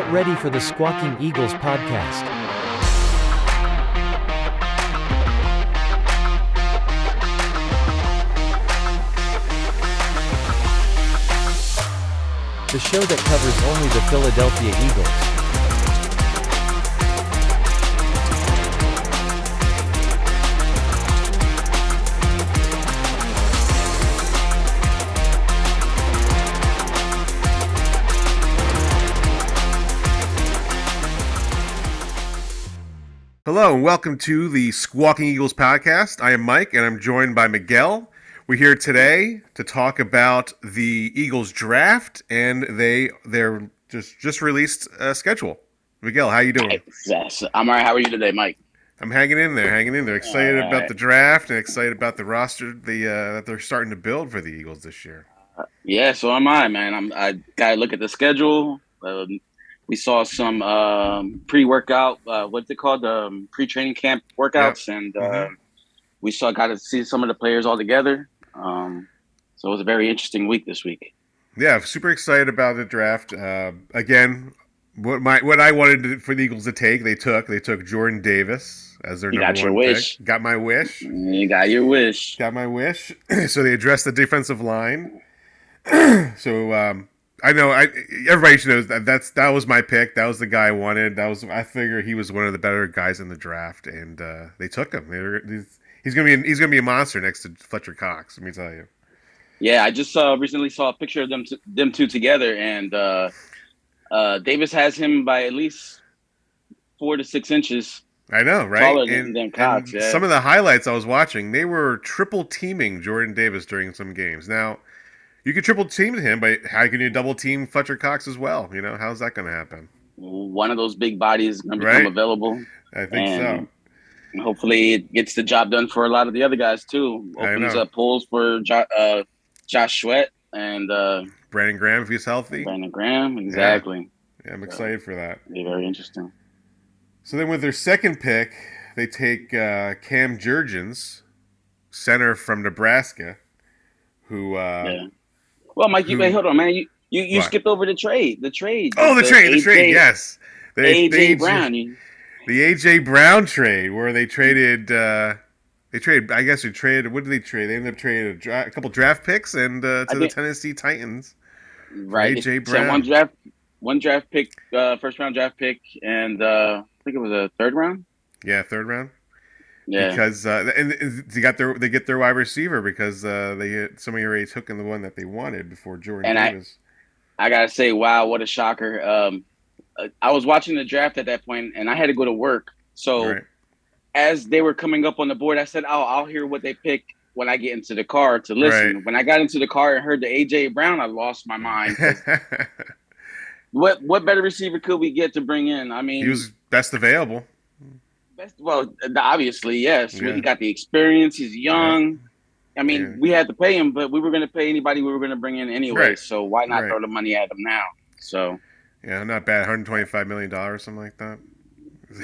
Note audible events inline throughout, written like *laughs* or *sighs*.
get ready for the Squawking Eagles podcast. The show that covers only the Philadelphia Eagles. Hello and welcome to the Squawking Eagles podcast. I am Mike and I'm joined by Miguel. We're here today to talk about the Eagles draft and they they're just just released a schedule. Miguel, how you doing? Yes, I'm all right. How are you today, Mike? I'm hanging in there, hanging in there. Excited All about the draft and excited about the roster the uh, that they're starting to build for the Eagles this year. Yeah, so am I, man. I'm I gotta look at the schedule. Um, we saw some um, pre-workout, uh, what's it called, um, pre-training camp workouts, and uh, Mhm. we saw got to see some of the players all together. Um, so it was a very interesting week this week. Yeah, super excited about the draft. Uh, again, what my what I wanted for the Eagles to take, they took. They took Jordan Davis as their You number got your one wish. pick. Got my wish. You got your wish. Got my wish. *clears throat* so they addressed the defensive line. *clears throat* so um, I know I everybody should know that that's that was my pick. That was the guy I wanted. That was I figure he was one of the better guys in the draft, and uh, they took him. Were, he's, he's gonna be he's gonna be a monster next to Fletcher Cox. Let me tell you. Yeah, I just uh, recently saw a picture of them t- them two together, and uh, uh, Davis has him by at least four to six inches. I know, right? Taller than- than Cox, yeah. Some of the highlights I was watching, they were triple teaming Jordan Davis during some games. Now, you could triple team him, but how can you double team Fletcher Cox as well? You know, how's that going to happen? One of those big bodies is going to Right. become available. I think And so. Hopefully, it gets the job done for a lot of the other guys too. Opens up pulls for jo- uh, Josh Sweat and uh, Brandon Graham, if he's healthy, Brandon Graham. Exactly. yeah, I'm excited for that. Be very interesting. So then, with their second pick, they take uh, Cam Jurgens, center from Nebraska, who. Uh, yeah. Well, Mike, you wait, hold on, man. You you, you What? skipped over the trade. The trade. Oh, the trade, the AJ trade, yes. The AJ they- Brown. The AJ Brown trade, where they traded, uh, they traded. I guess they traded. What did they trade? They ended up trading a, dra- a couple draft picks and uh, to I the think- Tennessee Titans. right? AJ Brown. one draft, one draft pick, uh, first round draft pick, and uh, I think it was a third round. Yeah, third round. Yeah. Because uh, and they got their they get their wide receiver because uh, they had, somebody already took in the one that they wanted before Jordan And I- Davis. I gotta say, wow, what a shocker! Um, uh, I was watching the draft at that point, and I had to go to work. So Right. as they were coming up on the board, I said, "Oh, I'll hear what they pick when I get into the car to listen." Right. When I got into the car and heard the AJ Brown, I lost my mind. *laughs* what what better receiver could we get to bring in? I mean, he was best available. Well, obviously, yes. Yeah. He got the experience. He's young. I mean, Yeah. we had to pay him, but we were going to pay anybody we were going to bring in anyway. Right. So why not Right. throw the money at him now? So. Yeah, not bad. 125 million dollars, something like that. *laughs*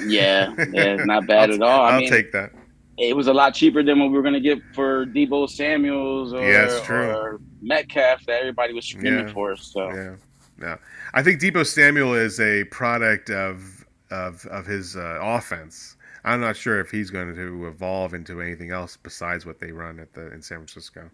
Yeah, yeah, it's not bad at all. I I'll mean, take that. it was a lot cheaper than what we were going to get for Deebo Samuels or, Yeah, true. or Metcalf that everybody was screaming Yeah. for. So Yeah, no. I think Deebo Samuel is a product of of of his uh, offense. I'm not sure if he's going to evolve into anything else besides what they run at the in San Francisco.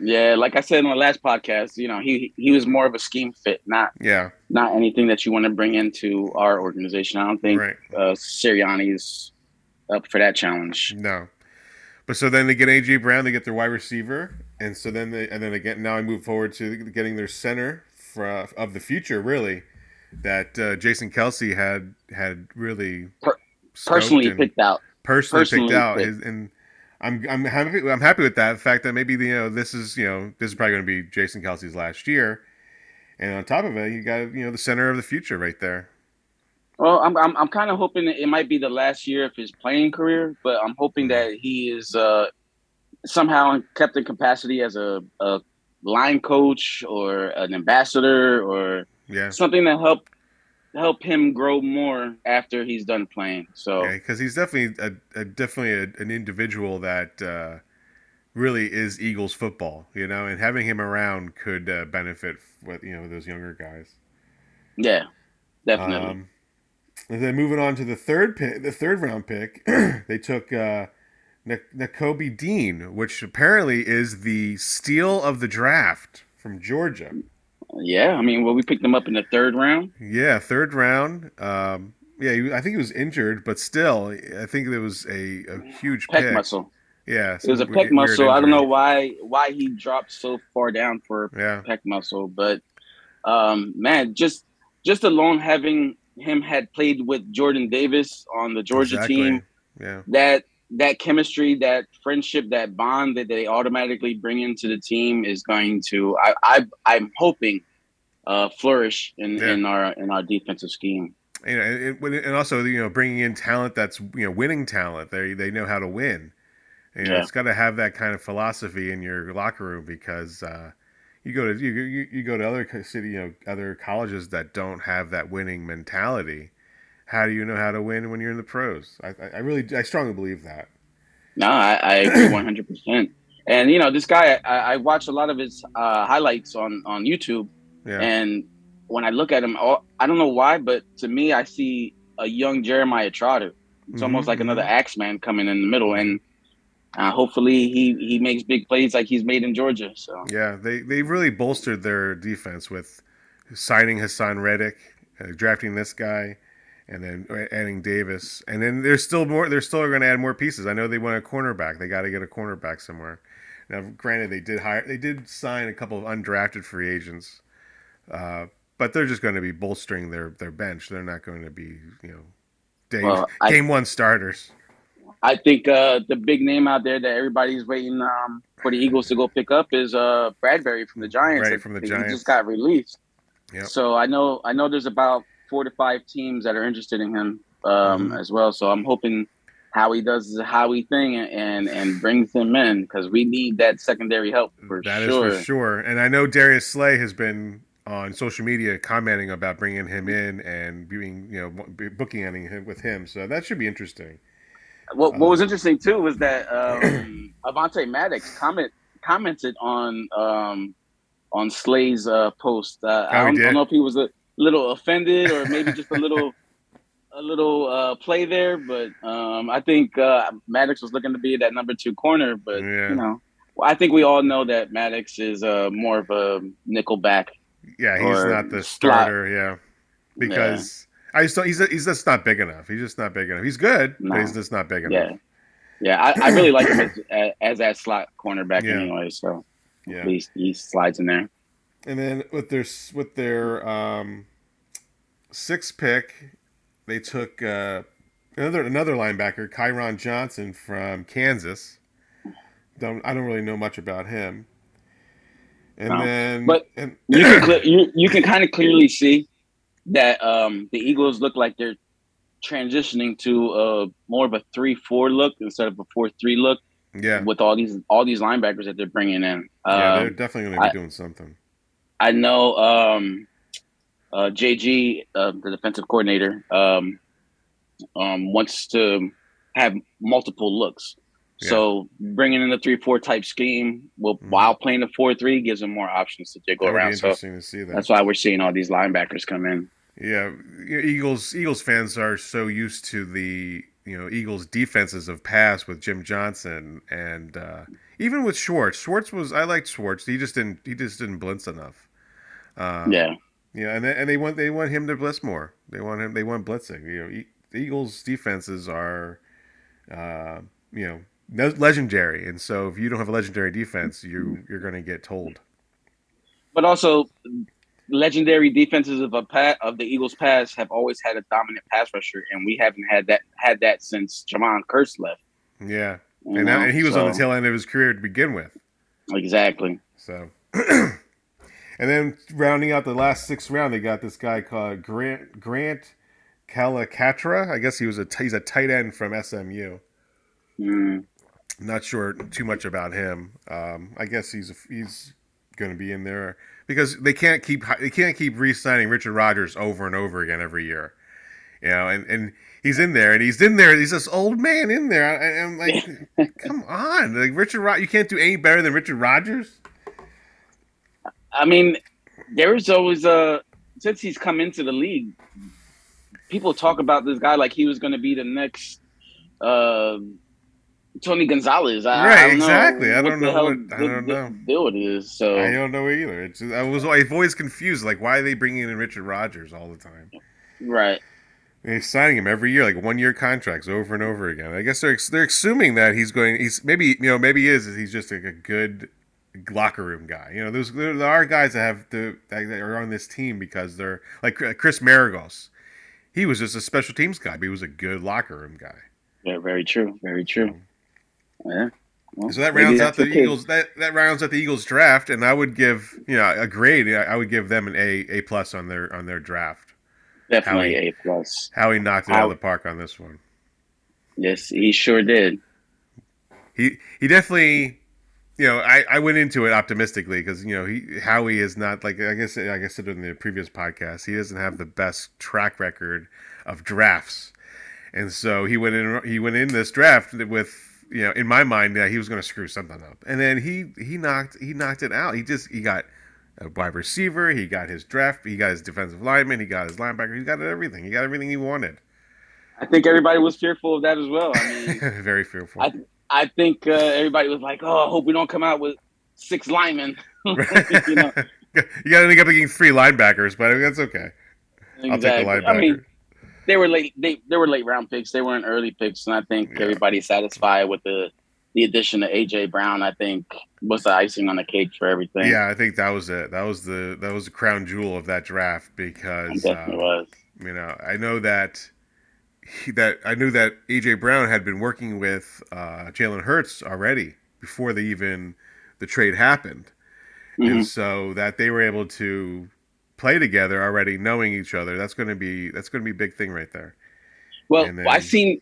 yeah, like I said in the last podcast, you know, he he was more of a scheme fit, not Yeah, not anything that you want to bring into our organization. I don't think right. uh, Sirianni's up for that challenge. No, but so then they get AJ Brown, they get their wide receiver, and so then they and then again now I move forward to getting their center for, of the future, really. That uh, Jason Kelce had had really Per- Personally picked out. personally, personally picked out, picked. and I'm I'm happy I'm happy with that. The fact that maybe you know this is you know this is probably going to be Jason Kelce's last year, and on top of it, you got you know the center of the future right there. Well, I'm I'm, I'm kind of hoping that it might be the last year of his playing career, but I'm hoping that he is uh, somehow kept in capacity as a, a line coach or an ambassador or Yeah, something to help help him grow more after he's done playing. So because he's definitely a, a definitely a, an individual that uh, really is Eagles football, you know, and having him around could uh, benefit with you know those younger guys. yeah, definitely. Um, and then moving on to the third pick, the third round pick, *clears throat* they took uh, Dean, which apparently is the steal of the draft from Georgia. Yeah, I mean, well, we picked him up in the third round. Yeah, third round. Um, yeah, I think he was injured, but still, I think it was a, a huge Pec pick. muscle. Yeah, It was a pec muscle. I don't know why why he dropped so far down for a Yeah, pec muscle, but um, man, just just alone having him had played with Jordan Davis on the Georgia exactly. team, Yeah, that that chemistry, that friendship, that bond that they automatically bring into the team is going to I, I I'm hoping uh, flourish in, Yeah. in our in our defensive scheme. you know, it- and also you know bringing in talent that's you know winning talent. They they know how to win. You know, Yeah. it's got to have that kind of philosophy in your locker room because uh, you go to you, you, you go to other city you know other colleges that don't have that winning mentality. How do you know how to win when you're in the pros? I, I really I strongly believe that. No, I, I agree *clears throat* one hundred percent. And you know, this guy, I, I watched a lot of his uh, highlights on on YouTube, Yeah, and when I look at him, all- I don't know why, but to me, I see a young Jeremiah Trotter. It's almost Mhm, like another mhm. Axeman coming in the middle, and uh, hopefully he he makes big plays like he's made in Georgia. So Yeah, they they really bolstered their defense with signing Haason Reddick, uh, drafting this guy, and then adding Davis. And then there's still more. They're still going to add more pieces. I know they want a cornerback. They got to get a cornerback somewhere. Now, granted, they did hire. They did sign a couple of undrafted free agents, uh, but they're just going to be bolstering their their bench. They're not going to be you know. Day, Well, I- game one starters. I think uh, the big name out there that everybody's waiting um, for the Eagles to go pick up is uh, Bradberry from the Giants. Right, from the Giants. He just got released. Yep. So I know I know there's about four to five teams that are interested in him um, Mhm. as well. So I'm hoping Howie does the Howie thing and and brings him in because we need that secondary help for That is sure. for sure. And I know Darius Slay has been on social media commenting about bringing him in and being, you know, booking him with him. So that should be interesting. What what was Uh, interesting too was that *clears throat* um, Avonte Maddox comment commented on um, on Slay's uh, post. Uh, Oh, I, don't, I don't know if he was a little offended or maybe just a little a little uh, play there, but um, I think uh, Maddox was looking to be that number two corner. But Yeah. you know, well, I think we all know that Maddox is uh, more of a nickel back. Yeah, he's not the slot. starter. Yeah, because I just don't, he's he's just not big enough. He's just not big enough. He's good, No. but he's just not big Yeah, enough. yeah, I, I really like him as, *clears throat* as, as that slot cornerback Yeah. anyway. So Yeah. at least he slides in there. And then with their with their um, sixth pick, they took uh, another another linebacker, Kyron Johnson from Kansas. Don't I don't really know much about him. And No. then, But and, you can cle you, you can kind of clearly see that um, the Eagles look like they're transitioning to uh, more of a three four look instead of a four three look yeah, with all these all these linebackers that they're bringing in. yeah, Um, they're definitely going to be I- doing something. I know um, uh, JG, uh, the defensive coordinator, um, um, wants to have multiple looks. Yeah. So bringing in the three four type scheme, will, Mhm. while playing the four three, gives them more options to jiggle That would be around. So interesting to see that. that's why we're seeing all these linebackers come in. Yeah, Eagles Eagles fans are so used to the you know Eagles defenses of past with Jim Johnson and uh, even with Schwartz. Schwartz was I liked Schwartz. He just didn't he just didn't blitz enough. Uh, yeah. yeah, and they, and they want they want him to blitz more. They want him they want blitzing. You know, e- the Eagles defenses are uh, you know no- legendary, and so if you don't have a legendary defense, you you're going to get told. But also, legendary defenses of a pa- of the Eagles' past have always had a dominant pass rusher, and we haven't had that had that since Jevon Kearse left. Yeah, you and, that, and he was on the tail end of his career to begin with. Exactly. So, *clears throat* and then rounding out the last six round, they got this guy called Grant Grant Calcaterra. I guess he was a t- he's a tight end from SMU. Mm. Not sure too much about him. Um, I guess he's he's going to be in there because they can't keep they can't keep re-signing Richard Rodgers over and over again every year. You know, and, and he's in there, and he's in there. He's this old man in there, and I'm like, *laughs* come on, like Richard Rod, you can't do any better than Richard Rodgers. I mean, there is always a since he's come into the league, people talk about this guy like he was going to be the next uh, Tony Gonzalez. I, Right, I exactly. I don't know hell what- I don't the know. Deal it is so. I don't know either. It's just, I was I've always confused. Like, why are they bringing in Richard Rodgers all the time? Right. They're signing him every year, like one year contracts over and over again. I guess they're they're assuming that he's going. He's maybe you know maybe he is. He's just like a good locker room guy. You know, there's there are guys that have the that are on this team because they're like Chris Maragos. He was just a special teams guy, but he was a good locker room guy. Yeah, very true. Very true. Yeah. Well, So that rounds out the okay. Eagles. That that rounds out the Eagles draft, and I would give you know a grade. I would give them an A A plus on their on their draft. Definitely Howie. A plus. How he knocked it out of the park on this one. Yes, he sure did. He he definitely, you know, I, I went into it optimistically because you know he Howie is not like I guess like I said in the previous podcast he doesn't have the best track record of drafts, and so he went in he went in this draft with you know in my mind that he was going to screw something up, and then he he knocked he knocked it out. He just he got a wide receiver, he got his draft, he got his defensive lineman, he got his linebacker, he got everything, he got everything he wanted. I think everybody was fearful of that as well. I mean, *laughs* Very fearful. I I think uh, everybody was like, "Oh, I hope we don't come out with six linemen." *laughs* *laughs* you know, you got to end up getting three linebackers, but that's okay. I'll take the linebacker. I mean, they were late. They they were late round picks. They weren't early picks, and I think Yeah. everybody's satisfied with the the addition of AJ Brown. I think was the icing on the cake for everything. yeah, I think that was it. That was the that was the crown jewel of that draft because uh, was. you know I know that he, that I knew that AJ Brown had been working with uh, Jalen Hurts already before they even the trade happened, Mhm. and so that they were able to play together already, knowing each other. That's going to be that's going to be a big thing right there. Well, then- I seen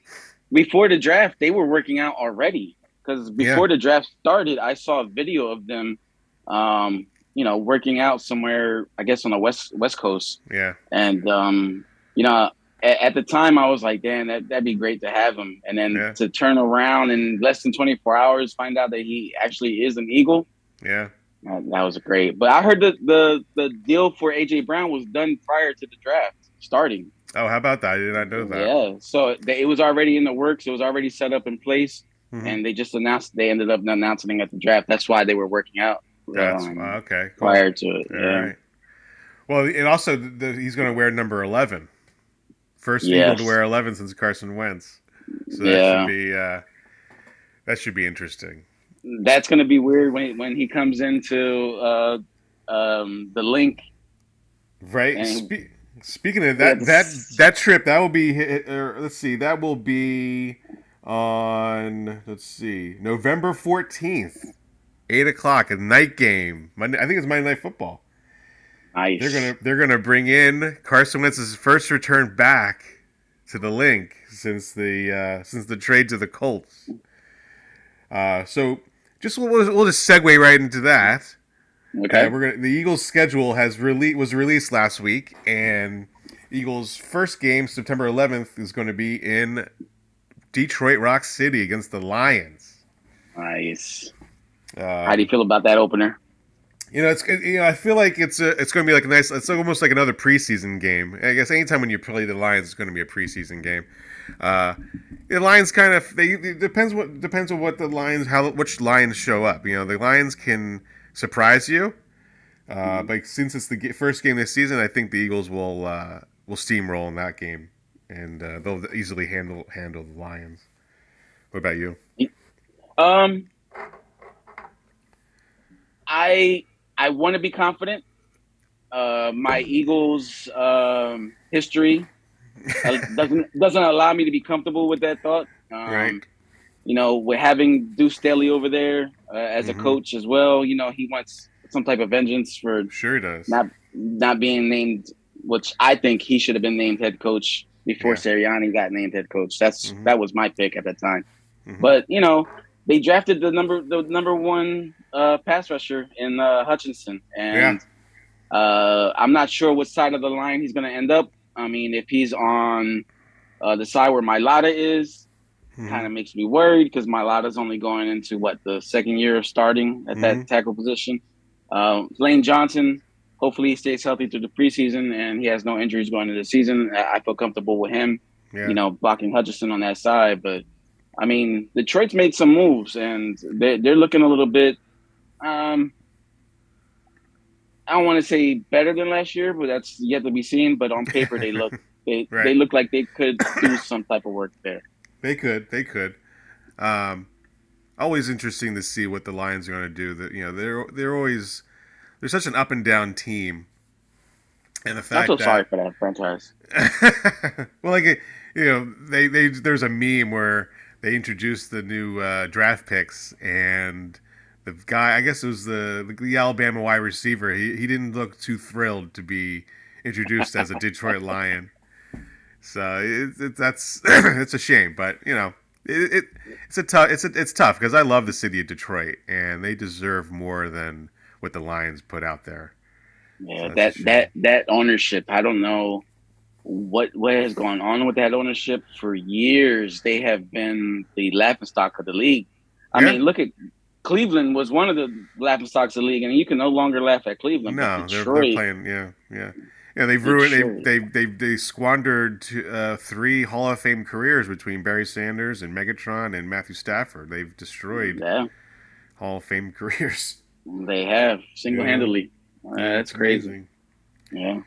before the draft they were working out already because before the draft started, I saw a video of them, um, you know, working out somewhere. I guess on the west west coast, Yeah, and um, you know, at, at the time I was like, "Damn, that that'd be great to have him." And then Yeah. to turn around in less than twenty four hours, find out that he actually is an Eagle. yeah. That, that was great. But I heard that the the deal for AJ Brown was done prior to the draft starting. Oh, how about that? I did not know that. Yeah, so they, it was already in the works. It was already set up in place, Mhm. and they just announced. They ended up announcing at the draft. That's why they were working out That's um, okay. Cool. prior to it. All yeah. right. Well, and also the, the, he's going to wear number eleven. First Yes. Eagle to wear eleven since Carson Wentz. So that Yeah. should be uh, that should be interesting. That's gonna be weird when when he comes into uh, um, the Linc. Right. Spe- speaking of that, that that trip that will be. Or let's see, that will be on. Let's see, November fourteenth, eight o'clock, a night game. Monday, I think it's Monday Night Football. Nice. They're gonna they're gonna bring in Carson Wentz's first return back to the Linc since the uh, since the trade to the Colts. Uh, so just we'll, we'll just segue right into that. okay. Uh, we're gonna the Eagles' schedule has rele- was released last week, and Eagles' first game September 11th is going to be in Detroit Rock City against the Lions. nice. Uh, How do you feel about that opener? You know, it's you know, I feel like it's a, it's going to be like a nice. It's almost like another preseason game. I guess anytime when you play the Lions, it's going to be a preseason game. Uh, the Lions kind of they it depends what depends on what the Lions how which Lions show up. You know, the Lions can surprise you, uh, but since it's the first game this season, I think the Eagles will uh, will steamroll in that game, and uh, they'll easily handle handle the Lions. What about you? Um, I I want to be confident. Uh, my Eagles um, history doesn't doesn't allow me to be comfortable with that thought. Um, Right. You know, we're having Deuce Staley over there uh, as Mhm. a coach as well. You know, he wants some type of vengeance for Sure does. not not being named, which I think he should have been named head coach before Yeah. Sirianni got named head coach. That's Mhm. that was my pick at that time. Mhm. But you know, they drafted the number the number one uh, pass rusher in uh, Hutchinson, and uh, I'm not sure what side of the line he's going to end up. I mean, if he's on uh, the side where Mailata is, Mhm. kind of makes me worried because Mailata's only going into what the second year of starting at Mhm. that tackle position. Uh, Lane Johnson, hopefully he stays healthy through the preseason and he has no injuries going into the season. I, I feel comfortable with him. Yeah. You know, blocking Hutchinson on that side, but I mean, Detroit's made some moves and they're they're looking a little bit. Um, I don't want to say better than last year, but that's yet to be seen. But on paper, they look *laughs* they Right. they look like they could do some type of work there. They could. They could. Um, always interesting to see what the Lions are going to do. That you know they're they're always they're such an up and down team, and the fact I fact feel that sorry for that franchise. *laughs* well, like you know, they they there's a meme where they introduced the new uh, draft picks and. The guy, I guess it was the the Alabama wide receiver. He he didn't look too thrilled to be introduced as a Detroit *laughs* Lion. So it, it, that's *clears throat* it's a shame, but you know it, it it's a tough it's a, it's tough because I love the city of Detroit and they deserve more than what the Lions put out there. Yeah, a that that that ownership. I don't know what what has gone on with that ownership for years. They have been the laughing stock of the league. I Yeah. mean, look at Cleveland was one of the laughing stocks of the league, and you can no longer laugh at Cleveland. No, they're, they're playing. Yeah, yeah, yeah. They've ruined. They they they they squandered uh, three Hall of Fame careers between Barry Sanders and Megatron and Matthew Stafford. They've destroyed yeah, Hall of Fame *laughs* careers. they have single handedly. Uh, that's crazy. amazing. Yeah,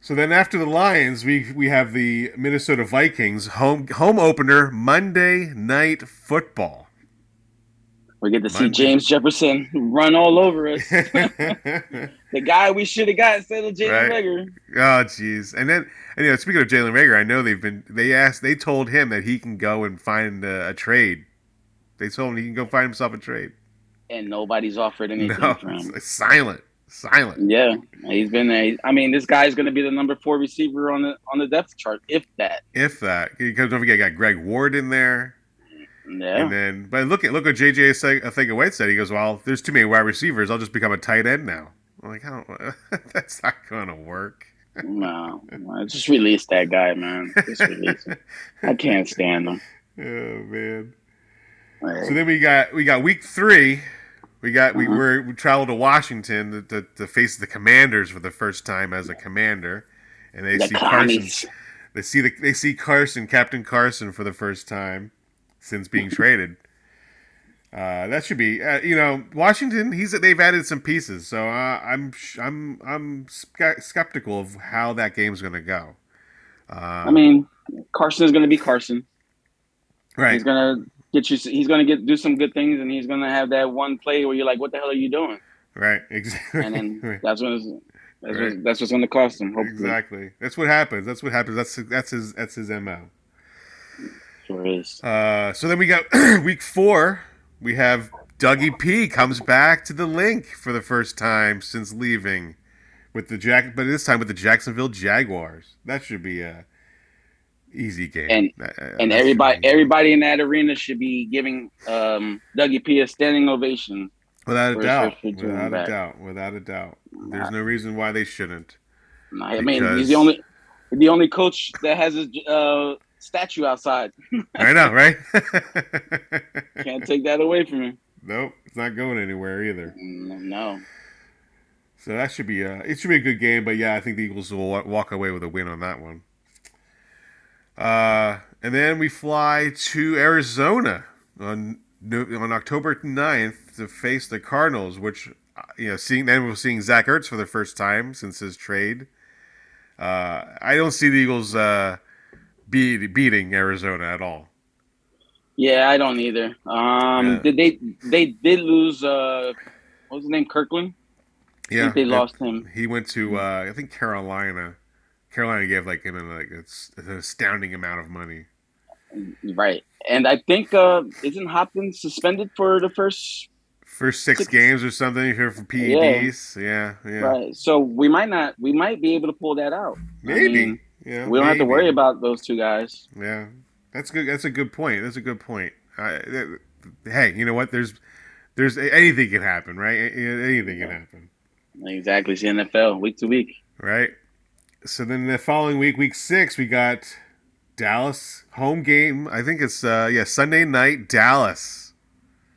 So then after the Lions, we we have the Minnesota Vikings home home opener Monday Night Football. We get to see Monday. James Jefferson run all over us. *laughs* *laughs* the guy we should have got instead of Jalen Right. Reagor. Oh, jeez. And then, and, you know, speaking of Jalen Reagor, I know they've been. They asked. They told him that he can go and find a, a trade. They told him he can go find himself a trade. And nobody's offered *laughs* anything No, for him. silent, silent. Yeah, he's been. A, I mean, this guy's going to be the number four receiver on the on the depth chart, if that. If that, because don't forget, got Greg Ward in there, Yeah, and then, but look at look what JJ Thega White said. He goes, "Well, there's too many wide receivers. I'll just become a tight end now." I'm like, I don't. *laughs* That's not going to work. no, no, just release that guy, man. Just release him. *laughs* I can't stand him. Oh man. Like, So then we got we got week three. We got we Mhm. were we traveled to Washington to, to, to face the Commanders for the first time as a commander, and they the see Carson. They see the they see Carson, Captain Carson, for the first time since being traded. Uh, that should be uh, you know Washington. He's they've added some pieces, so uh, I'm I'm I'm skeptical of how that game's going to go. I mean, Carson is going to be Carson. right? He's going to get you. He's going to get do some good things, and he's going to have that one play where you're like, "What the hell are you doing?" Right, exactly. And then *laughs* that's when that's, Right. what, that's what's going to cost him. Hopefully, Exactly. That's what happens. That's what happens. That's that's his that's his mo. Sure is. Uh, so then we got *clears throat* week four. We have Dougie P comes back to the Linc for the first time since leaving with the Jack, but this time with the Jacksonville Jaguars. That should be a easy game. And- That- uh, And everybody, everybody in that arena should be giving um, Dougie P a standing ovation. without a doubt, without a back. doubt, without a doubt. There's no reason why they shouldn't. I mean, Because- he's the only the only coach that has his uh, statue outside. I know, right? *laughs* Can't take that away from him. nope, it's not going anywhere either. Mm, No. So that should be a it should be a good game, but yeah, I think the Eagles will walk away with a win on that one. Uh, and then we fly to Arizona on on October 9th to face the Cardinals, which uh, you know, seeing then we're seeing Zach Ertz for the first time since his trade. Uh, I don't see the Eagles uh, beat, beating Arizona at all. Yeah, I don't either. Um, Yeah. did they they did lose uh, what was his name? Kirkland. I Yeah, they yeah. lost him. He went to uh, I think Carolina. Carolina gave like him like it's an astounding amount of money. Right, and I think uh, isn't Hopkins suspended for the first? First six Six- games or something here for PEDs. Yeah, yeah, Right, so we might not. We might be able to pull that out. I maybe. mean, yeah, we don't have to worry about those two guys. Yeah, that's good. That's a good point. That's a good point. Uh, hey, you know what? There's, there's anything can happen, right? Anything can happen, Exactly, it's the NFL week to week. right? So then the following week, week six, we got Dallas home game. I think it's uh yeah Sunday night Dallas.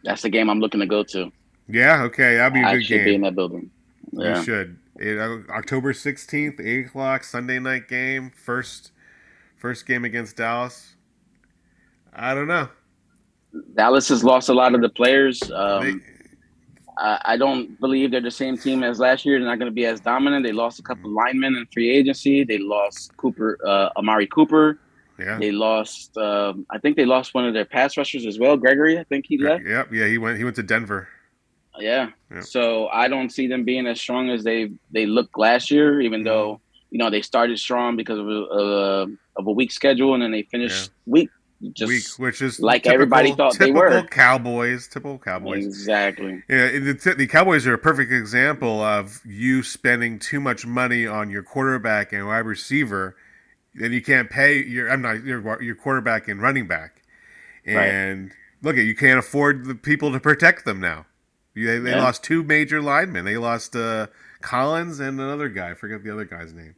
That's the game I'm looking to go to. Yeah, okay, that'd be a I good should be in that building. Yeah. You should. It, October sixteenth, eight o'clock, Sunday night game. First, first game against Dallas. I don't know. Dallas has lost a lot of the players. Um, They, I, I don't believe they're the same team as last year. They're not going to be as dominant. They lost a couple linemen in free agency. They lost Cooper, uh, Amari Cooper. yeah. They lost. Um, I think they lost one of their pass rushers as well. Gregory, I think he left. Yep. Yeah. He went. He went to Denver. Yeah. Yeah. So I don't see them being as strong as they they looked last year. Even Mhm. though you know they started strong because of a, of a, of a weak schedule, and then they finished weak. Just week, which is like everybody thought they were. Cowboys. Typical Cowboys. exactly. Yeah, the, the Cowboys are a perfect example of you spending too much money on your quarterback and wide receiver, then you can't pay your I'm not your your quarterback and running back, Right. and look at you can't afford the people to protect them now. They, they Yeah. lost two major linemen. They lost uh, Collins and another guy. I forget the other guy's name.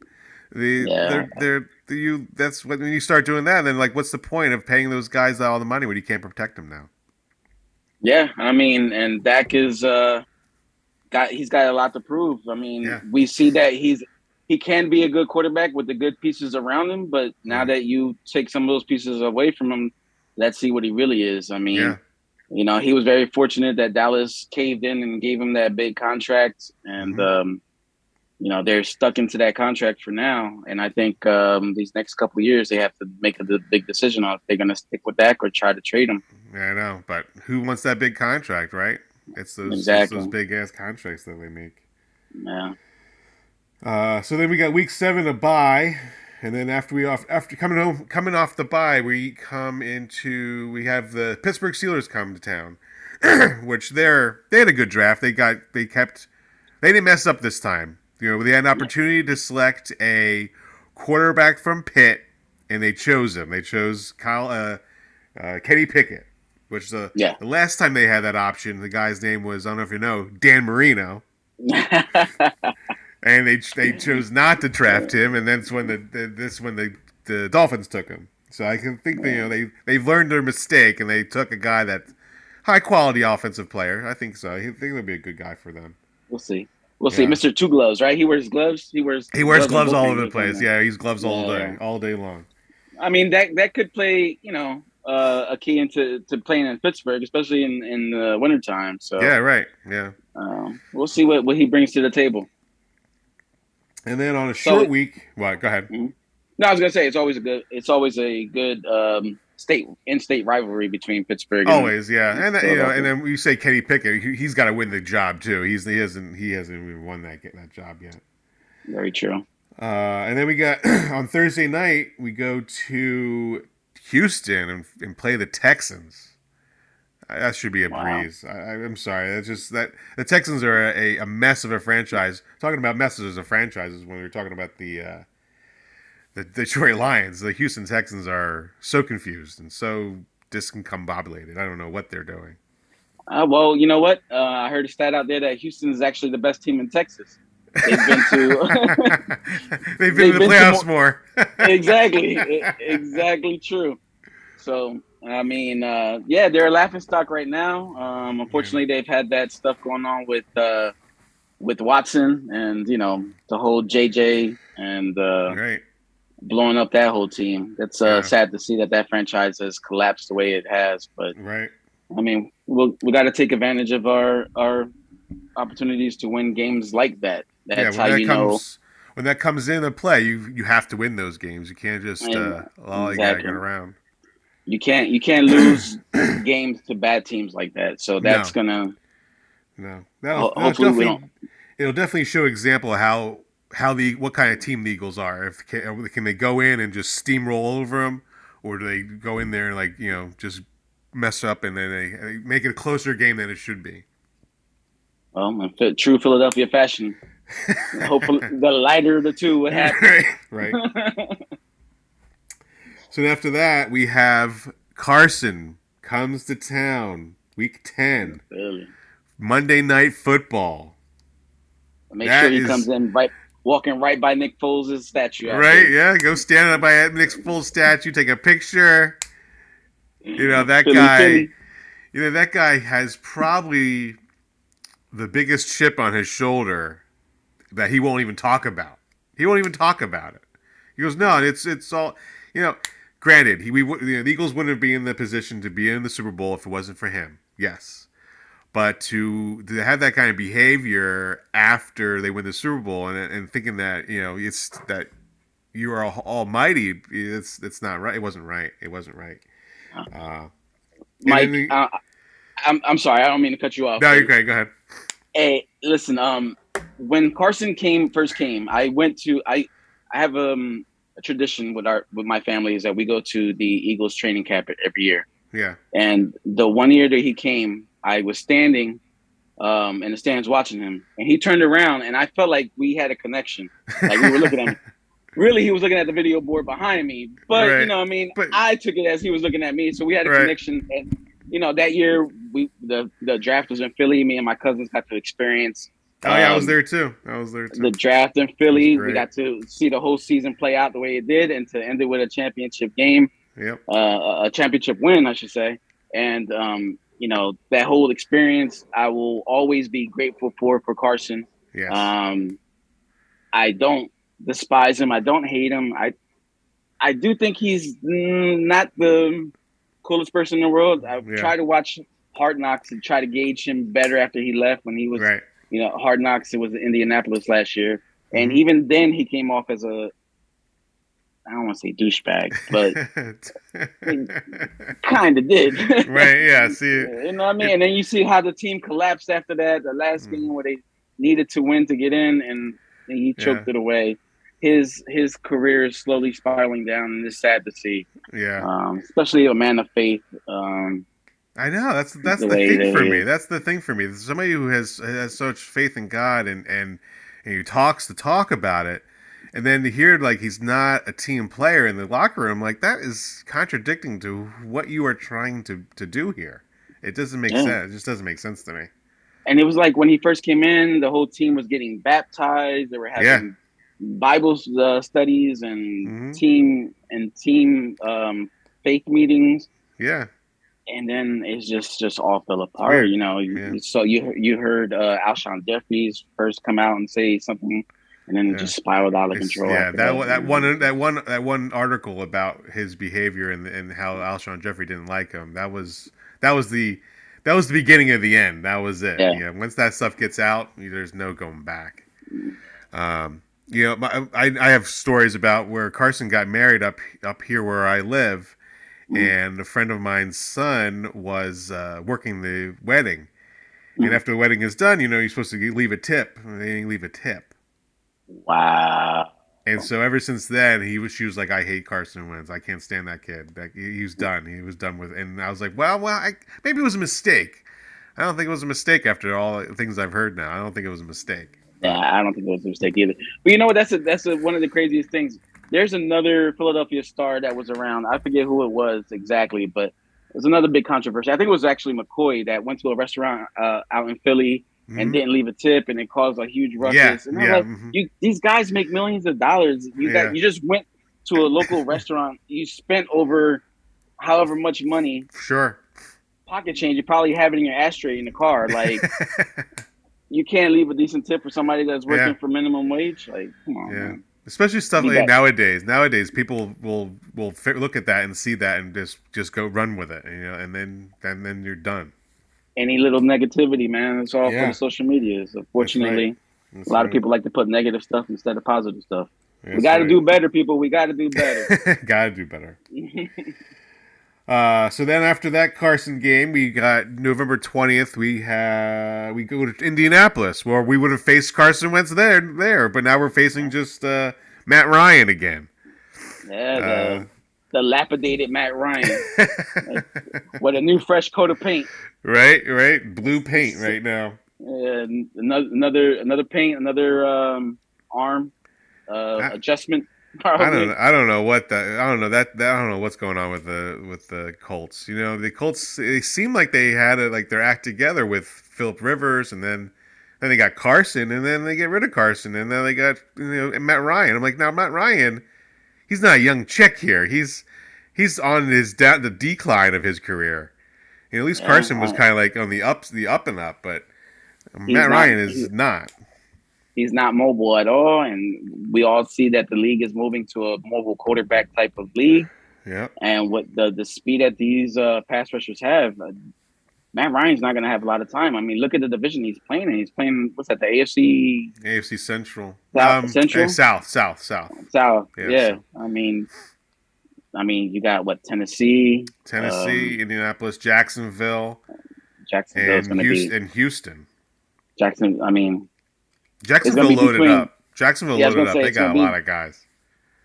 The, Yeah. they're, they're, you. That's when you start doing that. Then like, what's the point of paying those guys all the money when you can't protect them now? Yeah, I mean, and Dak is uh got he's got a lot to prove. I mean, Yeah. we see that he's he can be a good quarterback with the good pieces around him, but now that you take some of those pieces away from him, let's see what he really is. I mean, Yeah. You know, he was very fortunate that Dallas caved in and gave him that big contract, and Mhm. um, you know they're stuck into that contract for now. And I think um, these next couple of years they have to make a big decision on if they're going to stick with Dak or try to trade him. Yeah, I know, but who wants that big contract, right? It's those it's Exactly. those big ass contracts that they make. Yeah. Uh, so then we got week seven to buy, and then after we off after coming home coming off the buy, we come into we have the Pittsburgh Steelers come to town, *clears throat* which they're they had a good draft. They got they kept they didn't mess up this time. You know, they had an opportunity to select a quarterback from Pitt, and they chose him. They chose Kyle uh, uh, Kenny Pickett, which the Yeah. the last time they had that option, the guy's name was I don't know if you know Dan Marino *laughs* and they they chose not to draft him, and that's when the, the this when the the Dolphins took him. So I can think that, you know they they've learned their mistake and they took a guy that high quality offensive player. I think so. I think he'll be a good guy for them. We'll see. We'll see. Mr. Two Gloves, right? He wears gloves. He wears He wears on gloves all over the place. Yeah, he's gloves all Yeah, day, yeah. all day long. I mean that that could play, you know, uh, a key into to playing in Pittsburgh, especially in in the wintertime. So Yeah, right. Yeah. um, we'll see what what he brings to the table. And then on a So- short week, what? Go ahead. No, I was gonna say it's always a good it's always a good um, state in state rivalry between Pittsburgh. And, Always, yeah, and then, you know, and then we say Kenny Pickett. He, he's got to win the job too. He's he hasn't he hasn't even won that get that job yet. Very true. Uh, and then we got *clears throat* on Thursday night we go to Houston and, and play the Texans. That should be a breeze. I, I- I'm sorry. That's just that the Texans are a, a mess of a franchise. Talking about messes of franchises when we were talking about the uh, the Detroit Lions, the Houston Texans are so confused and so discombobulated. I don't know what they're doing. Uh, well, you know what? Uh, I heard a stat out there that Houston is actually the best team in Texas. They've been to *laughs* They've been They've to the been to playoffs more. *laughs* exactly, e- exactly true. So I mean, uh, yeah, they're a laughing stock right now. Um, unfortunately, they've had that stuff going on with uh, with Watson and you know the whole JJ and uh, right. blowing up that whole team. It's uh, Yeah. sad to see that that franchise has collapsed the way it has. But Right. I mean, we'll, we got to take advantage of our our opportunities to win games like that. That's yeah, how that you know. when that comes into play, you you have to win those games. You can't just uh, allow exactly. get around. You can't you can't lose *clears throat* games to bad teams like that. So that's No. gonna No, that'll, Ho- that'll hopefully we definitely, it'll definitely show example of how how the what kind of team the Eagles are. If can, can they go in and just steamroll over them, or do they go in there and like you know just mess up and then they, they make it a closer game than it should be. well true Philadelphia fashion. *laughs* Hopefully, the lighter of the two would *laughs* happen. right. *laughs* So after that, we have Carson comes to town, week ten, really. Monday Night Football. Make That sure he is- comes in right, walking right by Nick Foles' statue. Right? Yeah, go stand up by Nick's full statue, take a picture. You know that Philly, guy. Philly. You know that guy has probably the biggest chip on his shoulder that he won't even talk about. He won't even talk about it. He goes, no, it's it's all you know. Granted, he we would- you know, the Eagles wouldn't be in the position to be in the Super Bowl if it wasn't for him. Yes, but to to have that kind of behavior after they win the Super Bowl and and thinking that you know it's that you are almighty, it's it's not right. It wasn't right. It wasn't right. Uh, Mike, the- uh, I'm I'm sorry, I don't mean to cut you off. no, you're great. Go ahead. Hey, listen. Um, when Carson came first came, I went to I I have um a tradition with our with my family is that we go to the Eagles training camp every year. Yeah. And the one year that he came, I was standing um, in the stands watching him, and he turned around, and I felt like we had a connection. Like we were looking at him. *laughs* Really, he was looking at the video board behind me, but you know, I mean, But- I took it as he was looking at me, so we had a Right. connection. And you know, that year we the the draft was in Philly. Me and my cousins got to experience. Oh yeah, I was um, there too. I was there too. the draft in Philly. We got to see the whole season play out the way it did, and to end it with a championship game, Yep. uh, a championship win, I should say. And um, you know that whole experience, I will always be grateful for for Carson. Yes. Um, I don't despise him. I don't hate him. I I do think he's not the coolest person in the world. I Yeah. try to watch Hard Knocks and try to gauge him better after he left when he was right. You know, Hard Knocks. It was in Indianapolis last year, and Mhm. even then he came off as a I don't want to say douchebag, but *laughs* kind of did. right. Yeah. I see. *laughs* you know what I mean? And then you see how the team collapsed after that. The last Mm. game where they needed to win to get in, and, and he choked Yeah. it away. His his career is slowly spiraling down, and it's sad to see. Yeah. Um, especially a man of faith. Um, I know that's that's the the, thing for me. That's the thing for me. Somebody who has has such faith in God and and and he talks to talk about it, and then to hear like he's not a team player in the locker room, like that is contradicting to what you are trying to to do here. It doesn't make Yeah. sense. It just doesn't make sense to me. and it was like when he first came in, the whole team was getting baptized. They were having Bible uh, studies and Mhm. team and team um, faith meetings, Yeah. And then it's just just all fell apart. You know, Yeah. So you you heard uh, Alshon Jeffries first come out and say something, and then Yeah. it just spiraled out of It's- control. yeah, after that one- that one that one that one article about his behavior and and how Alshon Jeffery didn't like him. That was that was the that was the beginning of the end. That was it. Yeah. Yeah. once that stuff gets out, there's no going back. Um, you know, my, I I have stories about where Carson got married up up here where I live, Mm. And a friend of mine's son was uh, working the wedding. Mm. And after the wedding is done, you know, you're supposed to leave a tip. They didn't leave a tip. Wow. And so ever since then, he was she was like, I hate Carson Wentz. I can't stand that kid. Like he, he was done. He was done with. And I was like, well, well, I, maybe it was a mistake. I don't think it was a mistake after all the things I've heard now. I don't think it was a mistake. Yeah, I don't think it was a mistake either. But you know what? That's a, that's a, one of the craziest things. There's another Philadelphia star that was around. I forget who it was exactly, but it was another big controversy. I think it was actually McCoy that went to a restaurant uh, out in Philly and Mhm. didn't leave a tip, and it caused a huge ruckus. Yeah, and yeah, like, mhm. you, these guys make millions of dollars. You Yeah. got, you just went to a local *laughs* restaurant. You spent over however much money, Sure. pocket change. You probably have it in your ashtray in the car. Like *laughs* you can't leave a decent tip for somebody that's working Yeah. for minimum wage. Like, come on, Yeah. man. Especially stuff like nowadays. Nowadays, people will will look at that and see that and just just go run with it, you know, and then and then you're done. Any little negativity, man, it's all Yeah. for the social medias. Unfortunately, That's a lot of people like to put negative stuff instead of positive stuff. we got to right. do better, people. We got to do better. Gotta do better. *laughs* *laughs* Uh, so then after that Carson game, we got November twentieth. We have we go to Indianapolis, where we would have faced Carson Wentz there, there, but now we're facing just uh, Matt Ryan again. yeah, the, Uh, the lapidated Matt Ryan *laughs* with a new fresh coat of paint. right, right, blue paint right now. Uh, another another another paint, another um, arm uh, I- adjustment. I don't, I don't know what the, I don't know that, that, I don't know what's going on with the, with the Colts. You know, the Colts, they seem like they had it, like their act together with Philip Rivers, and then, then they got Carson, and then they get rid of Carson, and then they got, you know, Matt Ryan. I'm like, now Matt Ryan, he's not a young chick here. He's, he's on his down, the decline of his career. You know, at least Carson was kind of like on the ups, the up and up, but Matt not- Ryan is he- not. He's not mobile at all, and we all see that the league is moving to a mobile quarterback type of league. Yeah. And with the the speed that these uh, pass rushers have, uh, Matt Ryan's not going to have a lot of time. I mean, look at the division he's playing in. He's playing what's that? The AFC AFC Central. South- Central? eh, South, South, South. South. Yeah, Yeah, I mean, I mean, you got what Tennessee, Tennessee, Um, Indianapolis, Jacksonville, Jacksonville, and Houston, be and Houston. Jackson. I mean, Jacksonville loaded between- up. Jacksonville Yeah, loaded up. say They got a be- lot of guys.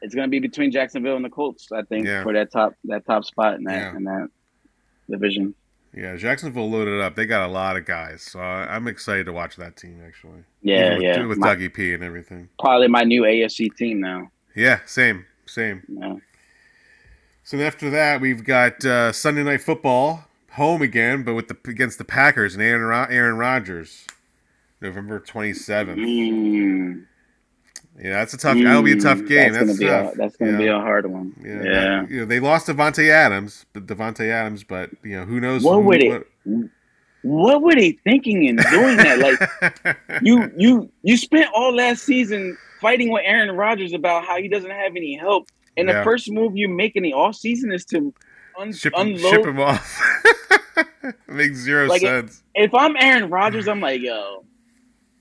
it's going to be between Jacksonville and the Colts. I think Yeah. for that top that top spot in that Yeah. in that division. Yeah, Jacksonville loaded up. They got a lot of guys, so I- I'm excited to watch that team. Actually, Yeah, Even with, yeah. with My- Dougie P and everything. probably my new AFC team now. Yeah, same, same. Yeah. So after that, we've got uh, Sunday Night Football home again, but with the against the Packers and Aaron Aaron Rodgers, November 27th. Mm. Yeah, that's a tough. That'll be a tough Mm, game. That's, That's, gonna be a that's gonna be a hard one. Yeah, Yeah. that- you know, they lost Davante Adams, but Davante Adams, but you know who knows? What who- would it- What were they thinking in doing that? Like *laughs* you you you spent all last season fighting with Aaron Rodgers about how he doesn't have any help, and Yeah. the first move you make in the off season is to un- ship, unload. ship him off. *laughs* Makes zero Like sense. If I'm Aaron Rodgers, I'm like, yo,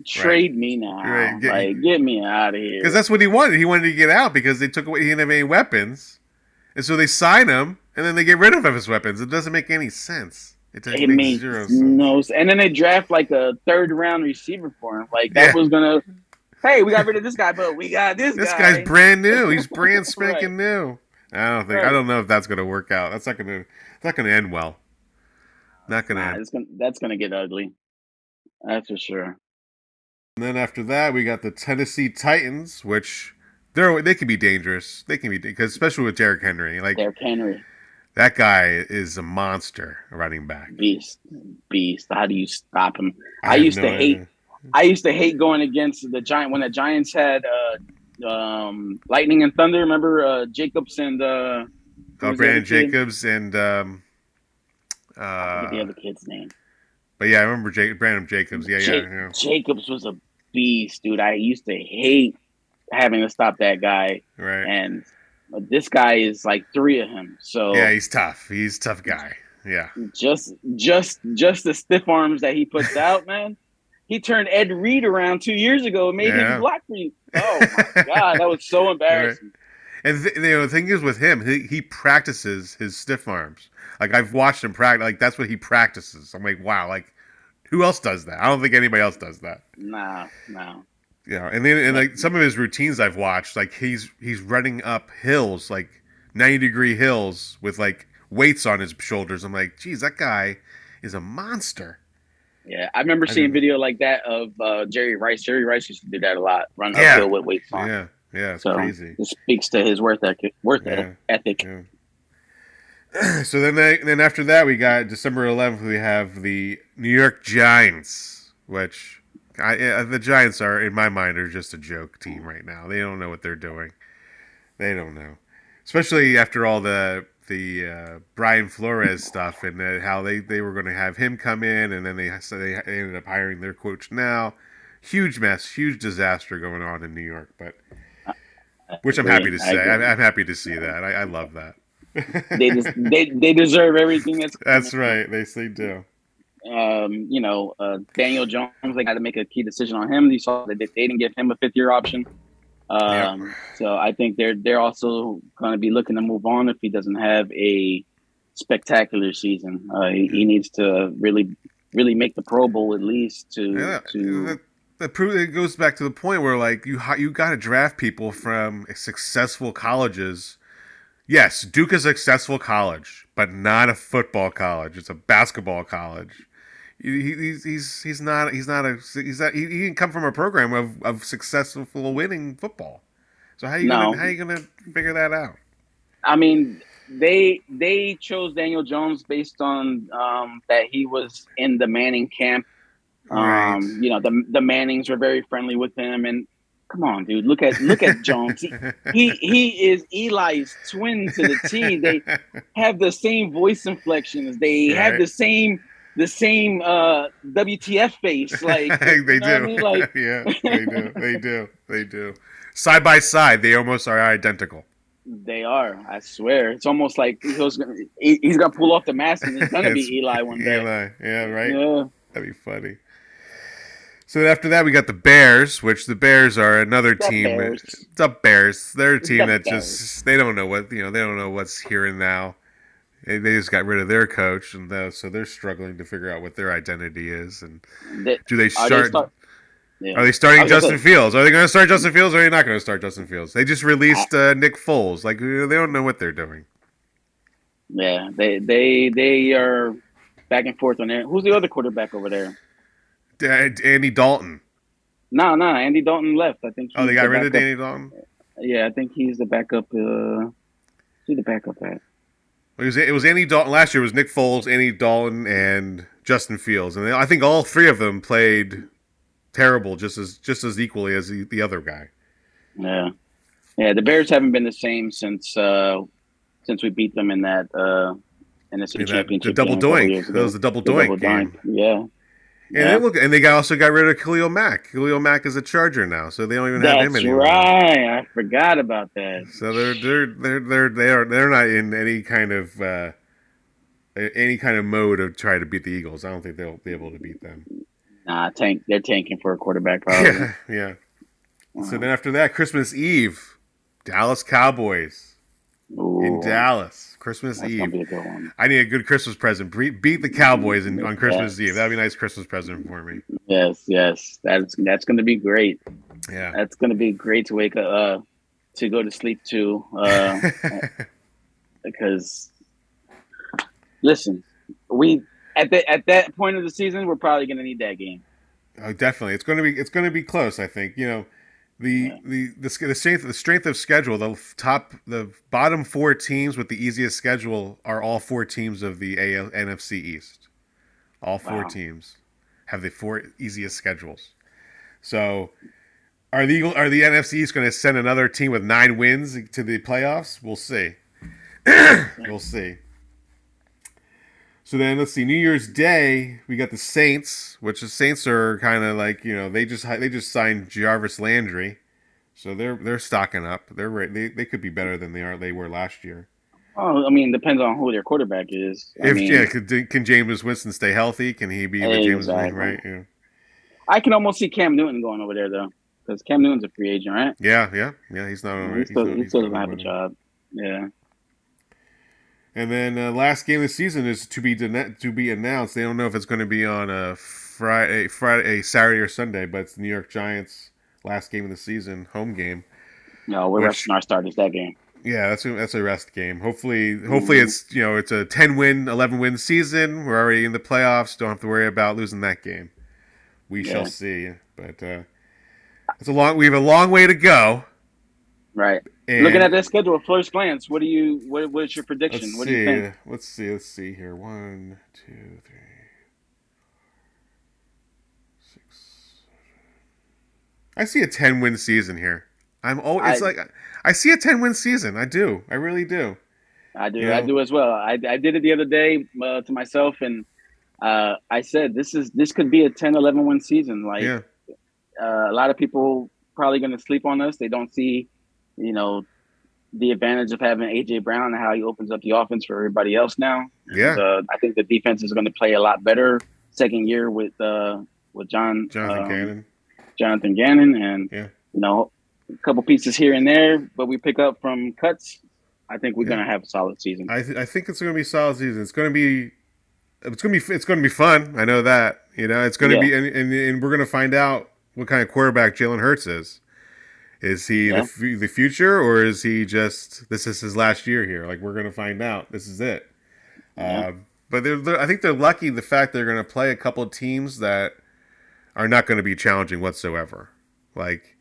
trade me now. Right, get- like, get me out of here. Because that's what he wanted. He wanted to get out because they took away. He didn't have any weapons, and so they sign him, and then they get rid of his weapons. It doesn't make any sense. It, it makes zero sense. no sense. And then they draft like a third round receiver for him. Like that Yeah. was gonna. Hey, we got rid of this guy, but we got this, This guy. guy's brand new. *laughs* He's brand Right. spanking new. I don't think. I don't know if that's gonna work out. That's not gonna. It's not gonna end well. Not gonna Nah, gonna, that's gonna get ugly. That's for sure. And then after that, we got the Tennessee Titans, which they're they can be dangerous. They can be because especially with Derrick Henry, like Derrick Henry, that guy is a monster running back. beast, beast. How do you stop him? I, have used no to hate. I used to hate going against the Giant when the Giants had uh, um, Lightning and Thunder. Remember uh, Jacobs and uh, Oh, Brandon? Jacobs and um, uh, the other kid's name. But yeah, I remember Jake, Brandon Jacobs. Yeah, yeah, yeah. Jacobs was a beast, dude. I used to hate having to stop that guy, Right. and but this guy is like three of him. So Yeah, he's tough. He's a tough guy. Yeah. just just just the stiff arms that he puts out, *laughs* man. He turned Ed Reed around two years ago and made Yeah. him block for you. Oh my god, that was so *laughs* embarrassing. And th- you know, the thing is with him, he, he practices his stiff arms. Like I've watched him practice. Like that's what he practices. I'm like, wow. Like who else does that? I don't think anybody else does that. Nah, nah. Yeah, and then and like some of his routines I've watched, like he's he's running up hills, like ninety degree hills with like weights on his shoulders. I'm like, geez, that guy is a monster. Yeah, I remember seeing didn't- video like that of uh, Jerry Rice. Jerry Rice used to do that a lot, run Yeah. uphill with weights on. Yeah, yeah, it's so crazy. it speaks to his worth ethic. Worth Yeah. ethic. Yeah. *clears throat* so then, they, then after that, we got December 11th. We have the New York Giants, which I, the Giants are, in my mind, are just a joke team right now. They don't know what they're doing. They don't know, especially after all the the uh, Brian Flores *laughs* stuff and uh, how they, they were going to have him come in, and then they so they ended up hiring their coach now. Huge mess, huge disaster going on in New York, but which I'm happy to say. I'm, I'm happy to see that. I, I love that. *laughs* They just they they deserve everything that's *laughs* That's right. They they do. um, you know, uh, Daniel Jones, they got to make a key decision on him. You saw that they they didn't give him a fifth year option. Um, So I think they're they're also going to be looking to move on if he doesn't have a spectacular season. Uh, he, he needs to really really make the Pro Bowl at least to Yeah, to that, that prove, it goes back to the point where like you you got to draft people from successful colleges. Yes, Duke is a successful college, but not a football college. It's a basketball college. He, he- he's he's he's not he's not a he's not, he, he didn't come from a program of, of successful winning football. So how you No. gonna, how you gonna figure that out? I mean, they they chose Daniel Jones based on um, that he was in the Manning camp. Um, Right. You know, the the Mannings were very friendly with him, and come on, dude, look at look at Jones. He, *laughs* he he is Eli's twin to the T. They have the same voice inflections. They have the same the same uh, WTF face. *laughs* Like they you know do. I mean? Like *laughs* yeah, they do. They do. They do. Side by side, they almost are identical. they are. I swear, it's almost like he's gonna he- he's gonna pull off the mask and it's gonna be Eli one day. Eli. Yeah, right. Yeah. That'd be funny. So after that, we got the Bears, which the Bears are another The team. Bears. The Bears. They're a team The that just they don't know what you know. They don't know what's here and now. They, they just got rid of their coach, and tho- so they're struggling to figure out what their identity is. And They- do they are they start? start- yeah. Are they starting Justin say- Fields? Are they going to start Justin Fields, or are they not going to start Justin Fields? They just released uh, Nick Foles. Like they don't know what they're doing. Yeah, they they they are back and forth on there. Who's the other quarterback over there? D- Andy Dalton. No, no, Andy Dalton left. I think. Oh, they got the rid of. Danny Dalton. Yeah, I think he's the backup. Uh, who's the backup at? It was, it was Andy Dalton last year. It was Nick Foles, Andy Dalton, and Justin Fields, and they, I think all three of them played terrible, just as just as equally as the, the other guy. Yeah, yeah. The Bears haven't been the same since uh, since we beat them in that uh, NFC And that- Championship. the double doink. That was the double The doink double game. doink. Yeah. And Yeah. they look, and they got, also got rid of Khalil Mack. Khalil Mack is a Charger now, so they don't even have him That's anymore. right. I forgot about that. So they're they're they're they're they are they're not in any kind of uh, any kind of mode of trying to beat the Eagles. I don't think they'll be able to beat them. Nah, tank. They're tanking for a quarterback, probably. Yeah, yeah. So then after that, Christmas Eve, Dallas Cowboys Ooh, in Dallas, Christmas That's Eve. be a good one. I need a good Christmas present. Beat the Cowboys in, on Christmas Yes. Eve. That'd be a nice Christmas present for me. Yes, yes. That's that's gonna be great. Yeah. That's gonna be great to wake up uh, to go to sleep to. Uh, *laughs* because listen, we at the at that point of the season, we're probably gonna need that game. Oh, definitely. It's going to be it's going to be close. I think you know the the the, the strength the strength of schedule. The top the bottom four teams with the easiest schedule are all four teams of the AL, NFC East. All four Wow. teams have the four easiest schedules. So. Are the Eagle, are the NFC East going to send another team with nine wins to the playoffs? We'll see. *clears throat* we'll see. So then let's see. New Year's Day, we got the Saints, which the Saints are kind of like you know they just they just signed Jarvis Landry, so they're they're stocking up. They're re- they they could be better than they are they were last year. Oh, I mean, depends on who their quarterback is. I If mean, yeah, can, can Jameis Winston stay healthy? Can he be the Jameis Winston? Right? Yeah. I can almost see Cam Newton going over there though, because Cam Newton's a free agent, right? yeah, yeah, yeah. He's not he still, he's still doesn't have a job. Yeah. And then uh, last game of the season is to be de- to be announced. They don't know if it's going to be on a Friday, Friday, Saturday or Sunday, but it's the New York Giants last game of the season, home game. No, we're Which- resting our starters that game. Yeah, that's a, that's a rest game. Hopefully, hopefully Mhm. it's you know it's a ten win, eleven win season. We're already in the playoffs. Don't have to worry about losing that game. We shall see. But uh, it's a long. We have a long way to go. Right. And Looking at that schedule at first glance, what do you what what's your prediction? let's What do see. you think? Let's see. Let's see here. One, two, three, six. I see a ten win season here. I'm oh, it's I- like I see a ten win season. I do. I really do. I do. You I do as well. I, I did it the other day uh, to myself, and uh, I said this is this could be a 10, 11 win season. Like yeah. uh, a lot of people probably going to sleep on us. They don't see, you know, the advantage of having AJ Brown and how he opens up the offense for everybody else now. Yeah. Uh, I think the defense is going to play a lot better second year with uh, with John Jonathan um, Cannon. Jonathan Gannon, and Yeah. you know, a couple pieces here and there, but we pick up from cuts. I think we're Yeah. going to have a solid season. I, th- I think it's going to be a solid season. It's going to be it's going to be it's going to be fun. I know that. You know, it's going to Yeah. be and, and, and we're going to find out what kind of quarterback Jalen Hurts is. Is he Yeah. the, f- the future or is he just this is his last year here? Like we're going to find out. This is it. Yeah. Uh, but they're, they're, I think they're lucky the fact they're going to play a couple of teams that are not going to be challenging whatsoever. Like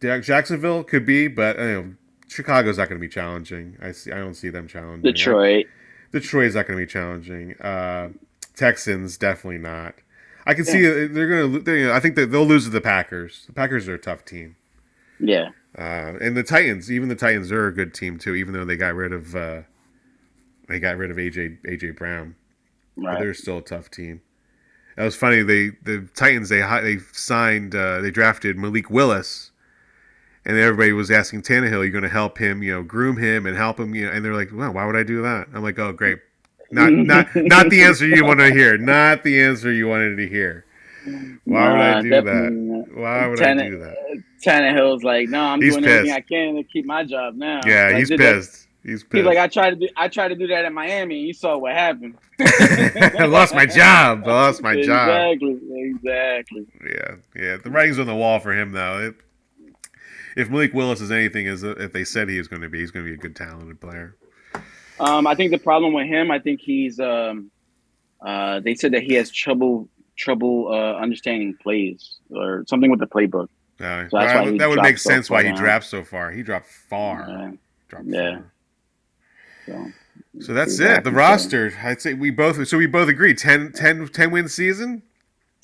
Jacksonville could be, but you know, Chicago's not going to be challenging. I see. I don't see them challenging. Detroit. Detroit's not going to be challenging. Uh, Texans definitely not. I can see uh, they're going to. You know, I think that they'll lose to the Packers. The Packers are a tough team, Yeah. uh, and the Titans. Even the Titans are a good team too. Even though they got rid of uh, they got rid of AJ AJ Brown. but Right. they're still a tough team. That was funny. They the Titans they they signed uh, they drafted Malik Willis, and everybody was asking Tannehill, "You're going to help him, you know, groom him and help him?" You know, and they're like, "Well, why would I do that?" I'm like, "Oh, great." Not not not the *laughs* answer you want to hear. Not the answer you wanted to hear. Why would I do that? not. Why would I Tanne- do that? Tannehill's like, no, I'm He's doing everything. I can to keep my job now. Yeah, Like, he's did that- pissed. He's He's like, I tried to do, I tried to do that in Miami, and you saw what happened. *laughs* I lost my job. I lost my job. Exactly, exactly. Yeah, yeah. The writing's on the wall for him, though. It, if Malik Willis is anything, is if they said he was going to be, he's going to be a good, talented player. Um, I think the problem with him, I think he's, um, uh, they said that he has trouble, trouble uh, understanding plays or something with the playbook. Uh, So that's why that would make so sense why he dropped so far. He dropped far. Yeah, Dropped Yeah. far. so. So that's it. The roster. I'd say we both. So we both agree. 10, 10, 10 win season.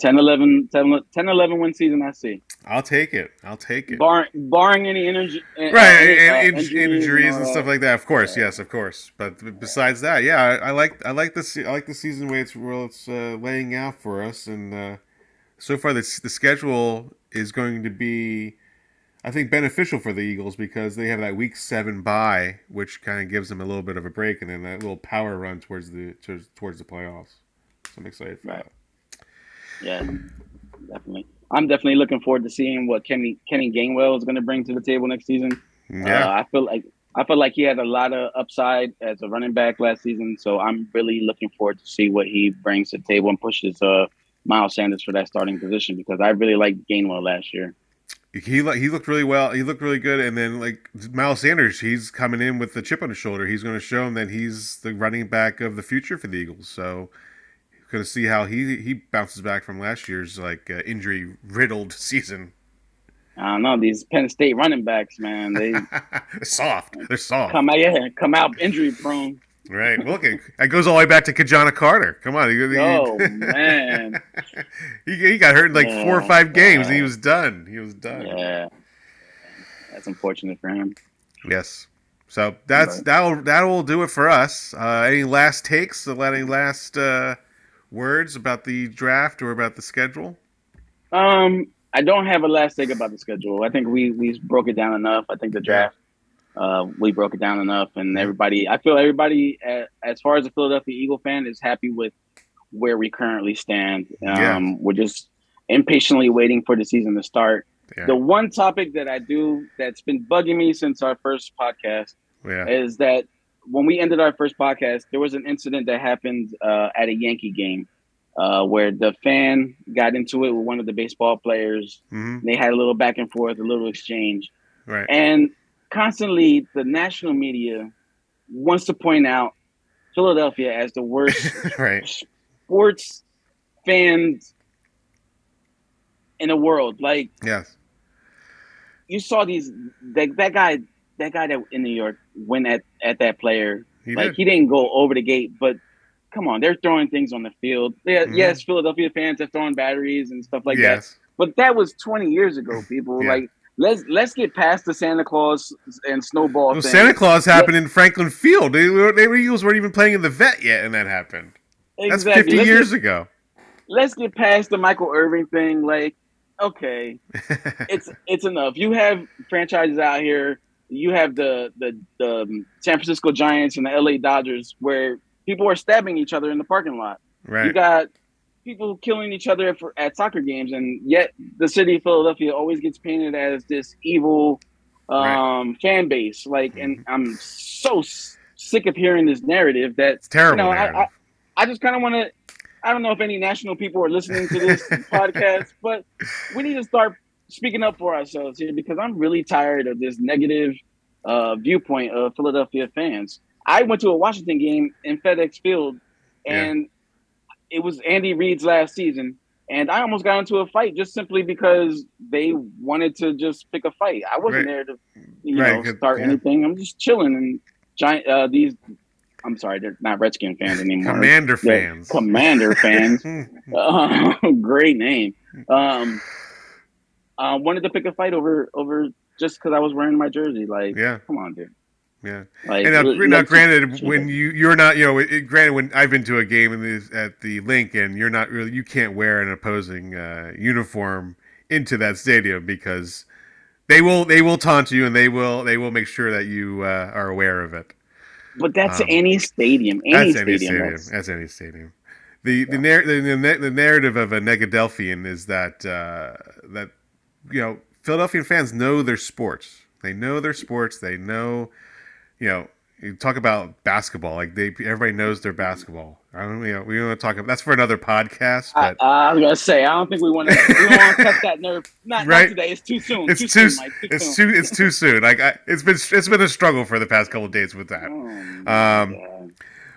10, 11, 10, 10, 11 win season, I see. I'll take it. I'll take it. Bar, barring any energy, uh, right, uh, and, uh, and injuries, and stuff like that. Of course, yes, of course. But besides that, yeah, I, I like I like the I like the season way it's well it's uh, laying out for us, and uh, so far the the schedule is going to be, I think, beneficial for the Eagles because they have that week seven bye, which kind of gives them a little bit of a break, and then that little power run towards the towards, towards the playoffs. So I'm excited for Right. that. Yeah, definitely. I'm definitely looking forward to seeing what Kenny Kenny Gainwell is going to bring to the table next season. Yeah, Uh, I feel like I feel like he had a lot of upside as a running back last season, so I'm really looking forward to see what he brings to the table and pushes uh, Miles Sanders for that starting position because I really liked Gainwell last year. he he looked really well. He looked really good, and then like Miles Sanders, he's coming in with the chip on his shoulder. He's going to show him that he's the running back of the future for the Eagles. So, going to see how he he bounces back from last year's like uh, injury riddled *laughs* season. I don't know these Penn State running backs, man. They *laughs* They're soft. They're soft. come out, yeah, come out injury prone. Right. Well, look, it, it goes all the way back to Ki-Jana Carter. Come on. He, he- Oh *laughs* man, he, he got hurt in like four or five games, and he was done. He was done. yeah, that's unfortunate for him. Yes. So that's that'll that will do it for us. Uh, any last takes? Any last uh, words about the draft or about the schedule? Um, I don't have a last take about the schedule. I think we we broke it down enough. I think the draft, uh, we broke it down enough, and everybody. I feel everybody, uh, as far as a Philadelphia Eagle fan, is happy with where we currently stand. Um, Yeah. We're just impatiently waiting for the season to start. Yeah. The one topic that I do that's been bugging me since our first podcast Yeah. is that when we ended our first podcast, there was an incident that happened uh, at a Yankee game uh, where the fan got into it with one of the baseball players. hmm They had a little back and forth, a little exchange, Right. and constantly the national media wants to point out Philadelphia as the worst *laughs* right. sports fans in the world. Like Yes. you saw these that that guy that guy that in New York went at at that player. He like did. he didn't go over the gate, but come on, they're throwing things on the field. Yeah, Mhm. yes, Philadelphia fans are throwing batteries and stuff like that. But that was 20 years ago, people. Yeah. Like let's let's get past the Santa Claus and snowball Well, thing. Santa Claus happened in Franklin Field. They, were, they were Eagles weren't even playing in the vet yet, and that happened. That's Exactly. 50 Let's years Get, ago. let's get past the Michael Irvin thing. Like, okay, *laughs* it's it's enough. You have franchises out here. You have the the the um, San Francisco Giants and the LA Dodgers where people are stabbing each other in the parking lot. Right. You got people killing each other for, at soccer games, and yet the city of Philadelphia always gets painted as this evil um, fan base. Like, and Mm-hmm. I'm so s- sick of hearing this narrative that It's terrible. you know, I- narrative. I just kind of want to. I don't know if any national people are listening to this *laughs* podcast, but we need to start speaking up for ourselves here because I'm really tired of this negative uh, viewpoint of Philadelphia fans. I went to a Washington game in FedEx Field, and it was Andy Reid's last season, and I almost got into a fight just simply because they wanted to just pick a fight. I wasn't Right. there to, you Right, know, start yeah. anything. I'm just chilling and giant. Uh, these, I'm sorry, they're not Redskin fans anymore. Commander They're fans. Commander fans. Uh, *laughs* *laughs* great name. Um, uh, wanted to pick a fight over over just because I was wearing my jersey. Like, yeah. come on, dude. yeah. Like, And now, let- now let's- granted, when you you're not, you know, it, granted when I've been to a game in the, at the Linc, and you're not really, you can't wear an opposing uh, uniform into that stadium because they will they will taunt you and they will they will make sure that you uh, are aware of it. but that's um, any stadium. Any That's any stadium. stadium. that's- That's any stadium. The the, narr- the, the the narrative of a Negadelphian is that uh, that you know Philadelphia fans know their sports. They know their sports. They know, you know, you talk about basketball. Like they, everybody knows their basketball. I don't, you know, we don't want to talk about that's for another podcast. I, But I was gonna say I don't think we want to. We don't want to *laughs* cut that nerve. Not, Right. not today. It's too soon. it's too, too, soon, Mike. Too it's soon. too it's too soon. Like I, it's been it's been a struggle for the past couple of days with that. Oh, Um,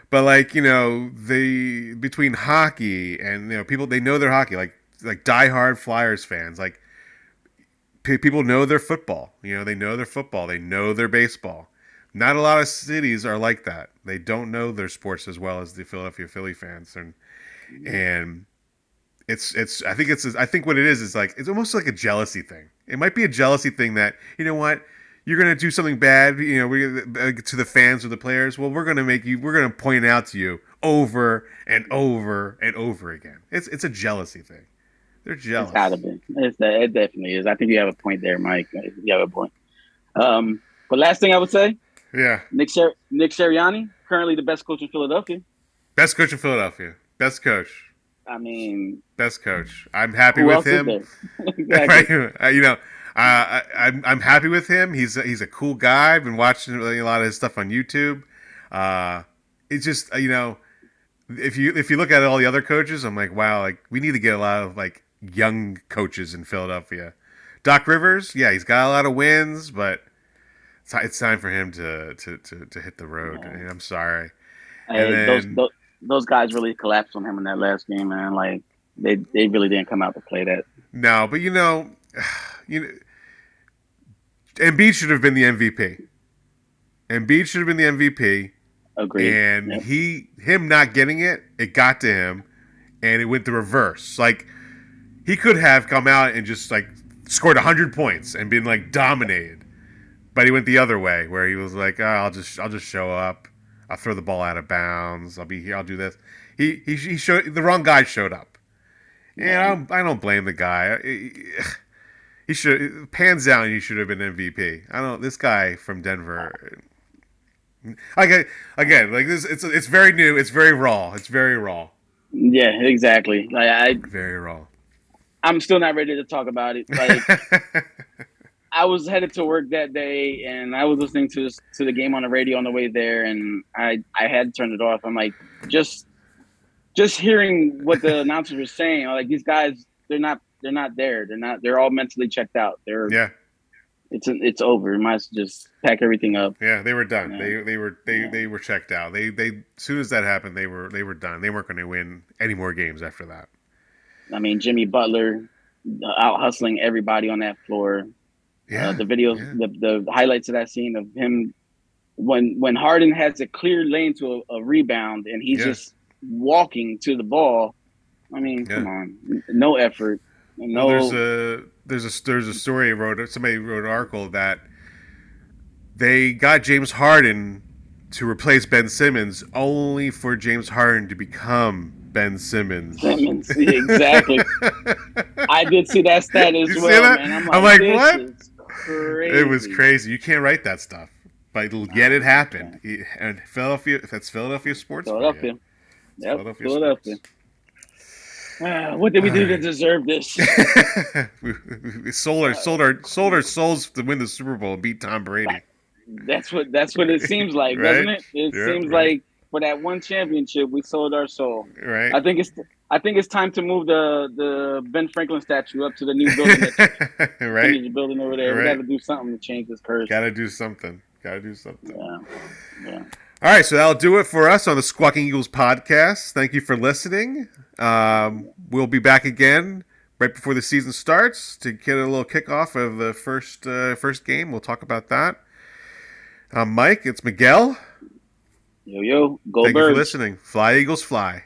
But like you know, the between hockey and you know people they know their hockey like like diehard Flyers fans like people know their football. You know they know their football. They know their baseball. Not a lot of cities are like that. They don't know their sports as well as the Philadelphia Philly fans and and it's it's I think it's I think what it is is like it's almost like a jealousy thing. It might be a jealousy thing that you know what you're gonna do something bad, you know, we, uh, to the fans or the players. Well, we're gonna make you, we're gonna point it out to you over and over and over again. It's it's a jealousy thing. They're jealous. It's gotta be. It's, it definitely is. I think you have a point there, Mike. You have a point. Um, but last thing I would say, Yeah, Nick Sir- Nick Sirianni, currently the best coach in Philadelphia. best coach in Philadelphia. Best coach. I mean, Best coach. I'm happy with him. *laughs* exactly. right? Uh, you know, uh, I, I'm I'm happy with him. He's he's a cool guy. I've been watching a lot of his stuff on YouTube. Uh, it's just uh, you know, if you if you look at all the other coaches, I'm like, wow, like we need to get a lot of like young coaches in Philadelphia. Doc Rivers, yeah, he's got a lot of wins, but it's, it's time for him to to to, to hit the road. Yeah. And I'm sorry. Hey, And those, those those guys really collapsed on him in that last game, man. Like they they really didn't come out to play that. No, but you know, *sighs* you know, Embiid should have been the MVP. Embiid should have been the MVP, Agreed. and Yep. he, him not getting it, it got to him, and it went the reverse. Like he could have come out and just like scored hundred points and been like dominated, but he went the other way where he was like, oh, "I'll just, I'll just show up. I'll throw the ball out of bounds. I'll be here. I'll do this." He, he, he showed the wrong guy showed up. Yeah, I don't, I don't blame the guy. He- should pans down. He should have been MVP. I don't. This guy from Denver. Again, again, like this. It's it's very new. It's very raw. It's very raw. yeah, exactly. Like I Very raw. I'm still not ready to talk about it. Like *laughs* I was headed to work that day, and I was listening to to the game on the radio on the way there, and I I had turned it off. I'm like, just just hearing what the announcers were saying, like these guys, they're not they're not there. They're not. They're all mentally checked out. They're yeah, it's it's over. You might as well just pack everything up. yeah. They were done. They they were they, Yeah. they were checked out. They they as soon as that happened, they were they were done. They weren't going to win any more games after that. I mean, Jimmy Butler uh, out hustling everybody on that floor. Yeah, uh, the videos, yeah. the, the highlights of that scene of him when when Harden has a clear lane to a, a rebound and he's Yeah. just walking to the ball. I mean, Yeah. come on, no effort, no. Well, there's a there's a there's a story wrote somebody wrote an article that they got James Harden to replace Ben Simmons only for James Harden to become Ben Simmons. Simmons, exactly. *laughs* I did see that stat as You well, man. I'm I'm like, like, this what? crazy. It was crazy. You can't write that stuff, but yet it happened. And Philadelphia, that's Philadelphia sports. Philadelphia. Yep, Philadelphia Philadelphia. Ah, what did we do to deserve this? *laughs* we, we sold our sold our sold our souls to win the Super Bowl and beat Tom Brady. That's what that's what it seems like, Right? doesn't it? It Yeah, seems right. like for that one championship, we sold our soul. Right. I think it's I think it's time to move the the Ben Franklin statue up to the new building *laughs* right. the building over there. Right. We got to do something to change this curse. Got to do something. Got to do something. Yeah, yeah. All right, so that'll do it for us on the Squawking Eagles podcast. Thank you for listening. Um, we'll be back again right before the season starts to get a little kickoff of the first uh, first game. We'll talk about that. Um, Mike, it's Miguel. Yo yo, go Thank you for listening. Fly Eagles, fly.